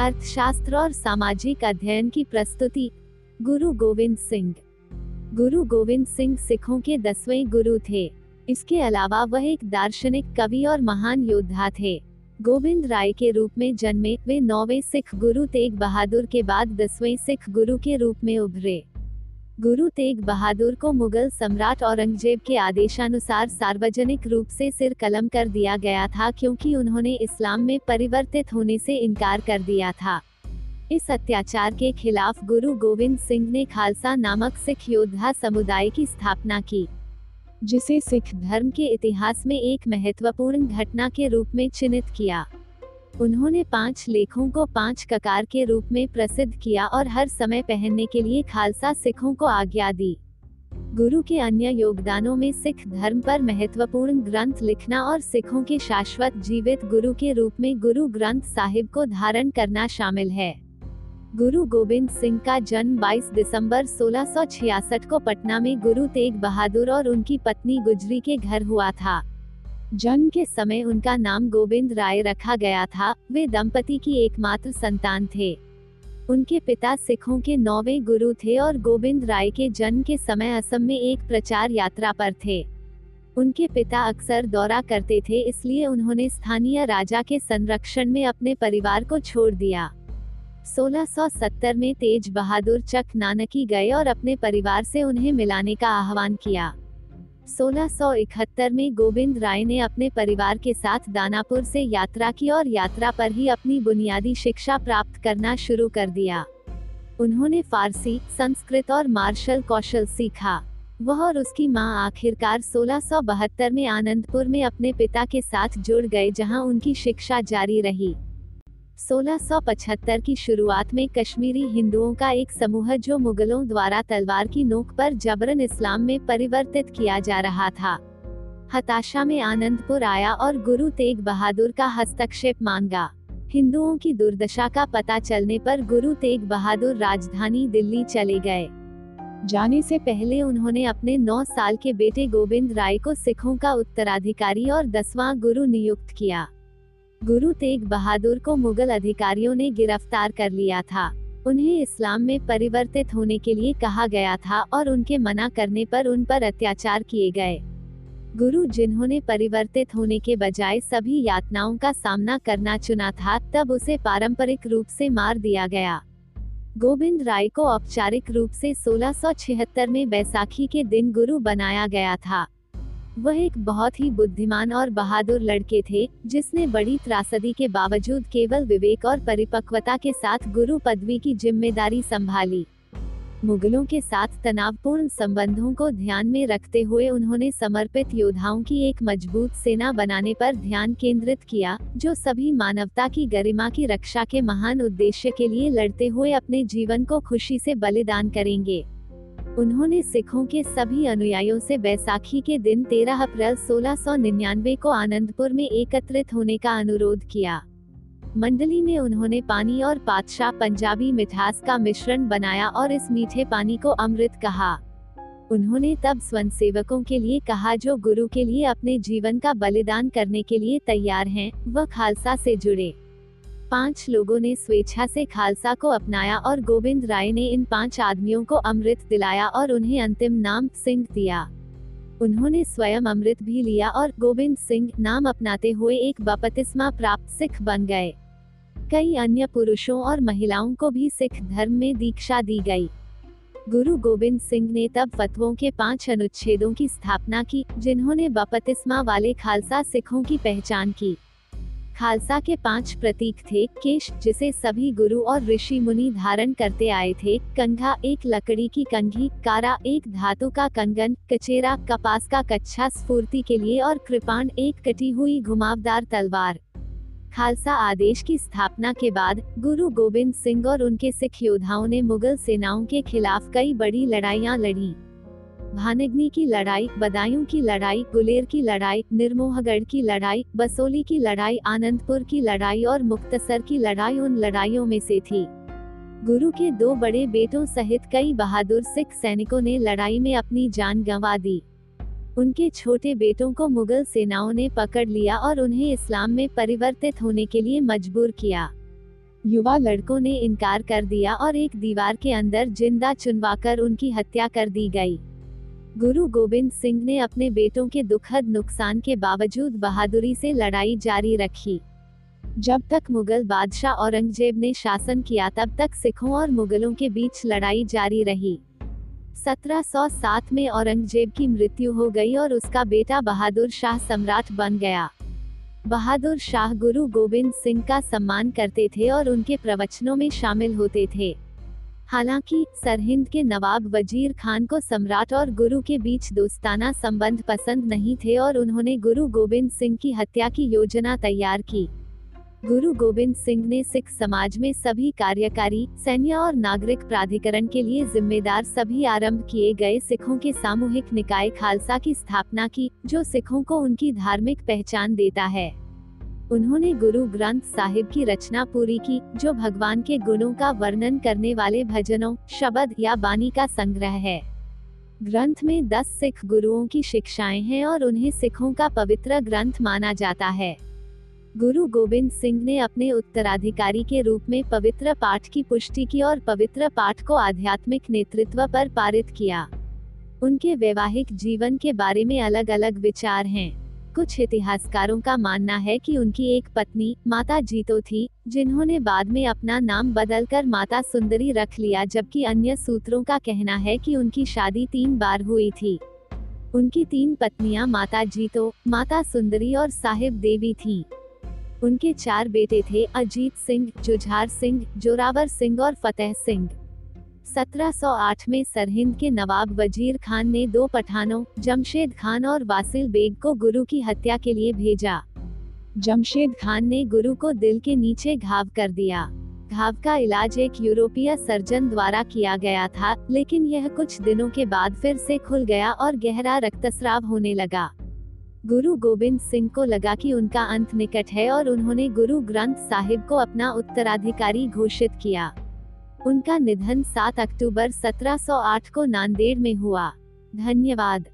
अर्थशास्त्र और सामाजिक अध्ययन की प्रस्तुति, गुरु गोविंद सिंह। गुरु गोविंद सिंह सिखों के दसवें गुरु थे। इसके अलावा वह एक दार्शनिक कवि और महान योद्धा थे। गोविंद राय के रूप में जन्मे वे नौवे सिख गुरु तेग बहादुर के बाद दसवें सिख गुरु के रूप में उभरे। गुरु तेग बहादुर को मुगल सम्राट औरंगज़ेब के आदेशानुसार सार्वजनिक रूप से सिर कलम कर दिया गया था क्योंकि उन्होंने इस्लाम में परिवर्तित होने से इनकार कर दिया था। इस अत्याचार के खिलाफ गुरु गोविंद सिंह ने खालसा नामक सिख योद्धा समुदाय की स्थापना की, जिसे सिख धर्म के इतिहास में एक महत्वपूर्ण घटना के रूप में चिन्हित किया। उन्होंने पाँच लेखों को पाँच ककार के रूप में प्रसिद्ध किया और हर समय पहनने के लिए खालसा सिखों को आज्ञा दी। गुरु के अन्य योगदानों में सिख धर्म पर महत्वपूर्ण ग्रंथ लिखना और सिखों के शाश्वत जीवित गुरु के रूप में गुरु ग्रंथ साहिब को धारण करना शामिल है। गुरु गोविंद सिंह का जन्म 22 दिसंबर 1666 को पटना में गुरु तेग बहादुर और उनकी पत्नी गुजरी के घर हुआ था। जन्म के समय उनका नाम गोविंद राय रखा गया था, वे दंपति की एकमात्र संतान थे। उनके पिता सिखों के नौवे गुरु थे और गोविंद राय के जन्म के समय असम में एक प्रचार यात्रा पर थे। उनके पिता अक्सर दौरा करते थे, इसलिए उन्होंने स्थानीय राजा के संरक्षण में अपने परिवार को छोड़ दिया। 1670 में तेज बहादुर चक नानकी गए और अपने परिवार से उन्हें मिलाने का आह्वान किया। 1671 में गोविंद राय ने अपने परिवार के साथ दानापुर से यात्रा की और यात्रा पर ही अपनी बुनियादी शिक्षा प्राप्त करना शुरू कर दिया। उन्होंने फारसी, संस्कृत और मार्शल कौशल सीखा। वह और उसकी माँ आखिरकार 1672 में आनंदपुर में अपने पिता के साथ जुड़ गए जहाँ उनकी शिक्षा जारी रही। 1675 की शुरुआत में कश्मीरी हिंदुओं का एक समूह जो मुगलों द्वारा तलवार की नोक पर जबरन इस्लाम में परिवर्तित किया जा रहा था। हताशा में आनंदपुर आया और गुरु तेग बहादुर का हस्तक्षेप मांगा। हिंदुओं की दुर्दशा का पता चलने पर गुरु तेग बहादुर राजधानी दिल्ली चले गए। जाने से पहले उन्होंने अपने नौ साल के बेटे गोविंद राय को सिखों का उत्तराधिकारी और दसवां गुरु नियुक्त किया। गुरु तेग बहादुर को मुगल अधिकारियों ने गिरफ़्तार कर लिया था। उन्हें इस्लाम में परिवर्तित होने के लिए कहा गया था और उनके मना करने पर उन पर अत्याचार किए गए। गुरु जिन्होंने परिवर्तित होने के बजाय सभी यातनाओं का सामना करना चुना था, तब उसे पारंपरिक रूप से मार दिया गया। गोविंद राय को औपचारिक रूप से 1676 में बैसाखी के दिन गुरु बनाया गया था। वह एक बहुत ही बुद्धिमान और बहादुर लड़के थे, जिसने बड़ी त्रासदी के बावजूद केवल विवेक और परिपक्वता के साथ गुरु पदवी की ज़िम्मेदारी संभाली। मुगलों के साथ तनावपूर्ण संबंधों को ध्यान में रखते हुए उन्होंने समर्पित योद्धाओं की एक मज़बूत सेना बनाने पर ध्यान केंद्रित किया, जो सभी मानवता की गरिमा की रक्षा के महान उद्देश्य के लिए लड़ते हुए अपने जीवन को खुशी से बलिदान करेंगे। उन्होंने सिखों के सभी अनुयायियों से बैसाखी के दिन 13 अप्रैल 1699 को आनंदपुर में एकत्रित होने का अनुरोध किया। मंडली में उन्होंने पानी और पातशाह पंजाबी मिठास का मिश्रण बनाया और इस मीठे पानी को अमृत कहा। उन्होंने तब स्वयंसेवकों के लिए कहा जो गुरु के लिए अपने जीवन का बलिदान करने के लिए तैयार हैं, वह खालसा से जुड़े। पाँच लोगों ने स्वेच्छा से खालसा को अपनाया और गोविंद राय ने इन पाँच आदमियों को अमृत दिलाया और उन्हें अंतिम नाम सिंह दिया। उन्होंने स्वयं अमृत भी लिया और गोविंद सिंह नाम अपनाते हुए एक बपतिस्मा प्राप्त सिख बन गए। कई अन्य पुरुषों और महिलाओं को भी सिख धर्म में दीक्षा दी गई। गुरु गोविंद सिंह ने तब फतवों के पाँच अनुच्छेदों की स्थापना की, जिन्होंने बपतिस्मा वाले खालसा सिखों की पहचान की। खालसा के पाँच प्रतीक थे, केश, जिसे सभी गुरु और ऋषि मुनि धारण करते आए थे, कंघा एक लकड़ी की कंघी, कारा एक धातु का कंगन, कचेरा, कपास का कच्छा, स्फूर्ति के लिए और कृपाण एक कटी हुई घुमावदार तलवार। खालसा आदेश की स्थापना के बाद, गुरु गोविंद सिंह और उनके सिख योद्धाओं ने मुगल सेनाओं के खिलाफ कई बड़ी लड़ाइयाँ लड़ी। भानगनी की लड़ाई, बदायूं की लड़ाई, गुलेर की लड़ाई, निर्मोहगढ़ की लड़ाई, बसोली की लड़ाई, आनंदपुर की लड़ाई और मुक्तसर की लड़ाई उन लड़ाइयों में से थी। गुरु के दो बड़े बेटों सहित कई बहादुर सिख सैनिकों ने लड़ाई में अपनी जान गंवा दी। उनके छोटे बेटों को मुगल सेनाओं ने पकड़ लिया और उन्हें इस्लाम में परिवर्तित होने के लिए मजबूर किया। युवा लड़कों ने इनकार कर दिया और एक दीवार के अंदर ज़िंदा चुनवाकर उनकी हत्या कर दी गई। गुरु गोविंद सिंह ने अपने बेटों के दुखद नुकसान के बावजूद बहादुरी से लड़ाई जारी रखी। जब तक मुगल बादशाह औरंगज़ेब ने शासन किया, तब तक सिखों और मुगलों के बीच लड़ाई जारी रही। 1707 में औरंगज़ेब की मृत्यु हो गई और उसका बेटा बहादुर शाह सम्राट बन गया। बहादुर शाह गुरु गोविंद सिंह का सम्मान करते थे और उनके प्रवचनों में शामिल होते थे। हालाँकि, सरहिंद के नवाब वज़ीर खान को सम्राट और गुरु के बीच दोस्ताना संबंध पसंद नहीं थे और उन्होंने गुरु गोविंद सिंह की हत्या की योजना तैयार की। गुरु गोविंद सिंह ने सिख समाज में सभी कार्यकारी, सैन्य और नागरिक प्राधिकरण के लिए जिम्मेदार सभी आरंभ किए गए सिखों के सामूहिक निकाय खालसा की स्थापना की, जो सिखों को उनकी धार्मिक पहचान देता है। उन्होंने गुरु ग्रंथ साहिब की रचना पूरी की, जो भगवान के गुणों का वर्णन करने वाले भजनों, शब्द या बानी का संग्रह है। ग्रंथ में दस सिख गुरुओं की शिक्षाएँ हैं और उन्हें सिखों का पवित्र ग्रंथ माना जाता है। गुरु गोविंद सिंह ने अपने उत्तराधिकारी के रूप में पवित्र पाठ की पुष्टि की और पवित्र पाठ को आध्यात्मिक नेतृत्व पर पारित किया। उनके वैवाहिक जीवन के बारे में अलग अलग विचार हैं। कुछ इतिहासकारों का मानना है कि उनकी एक पत्नी, माता जीतो थी, जिन्होंने बाद में अपना नाम बदलकर माता सुंदरी रख लिया जबकि अन्य सूत्रों का कहना है कि उनकी शादी तीन बार हुई थी उनकी तीन पत्नियाँ माता जीतो, माता सुंदरी और साहिब देवी थीं। उनके चार बेटे थे अजीत सिंह, जुझार सिंह, जोरावर सिंह और फतेह सिंह 1708 में सरहिंद के नवाब वज़ीर खान ने दो पठानों, जमशेद खान और वासिल बेग को गुरु की हत्या के लिए भेजा। जमशेद खान ने गुरु को दिल के नीचे घाव कर दिया। घाव का इलाज एक यूरोपीय सर्जन द्वारा किया गया था, लेकिन यह कुछ दिनों के बाद फिर से खुल गया और गहरा रक्तस्राव होने लगा। गुरु गोविंद सिंह को लगा कि उनका अंत निकट है और उन्होंने गुरु ग्रंथ साहिब को अपना उत्तराधिकारी घोषित किया। उनका निधन 7 अक्टूबर 1708 को नांदेड़ में हुआ। धन्यवाद।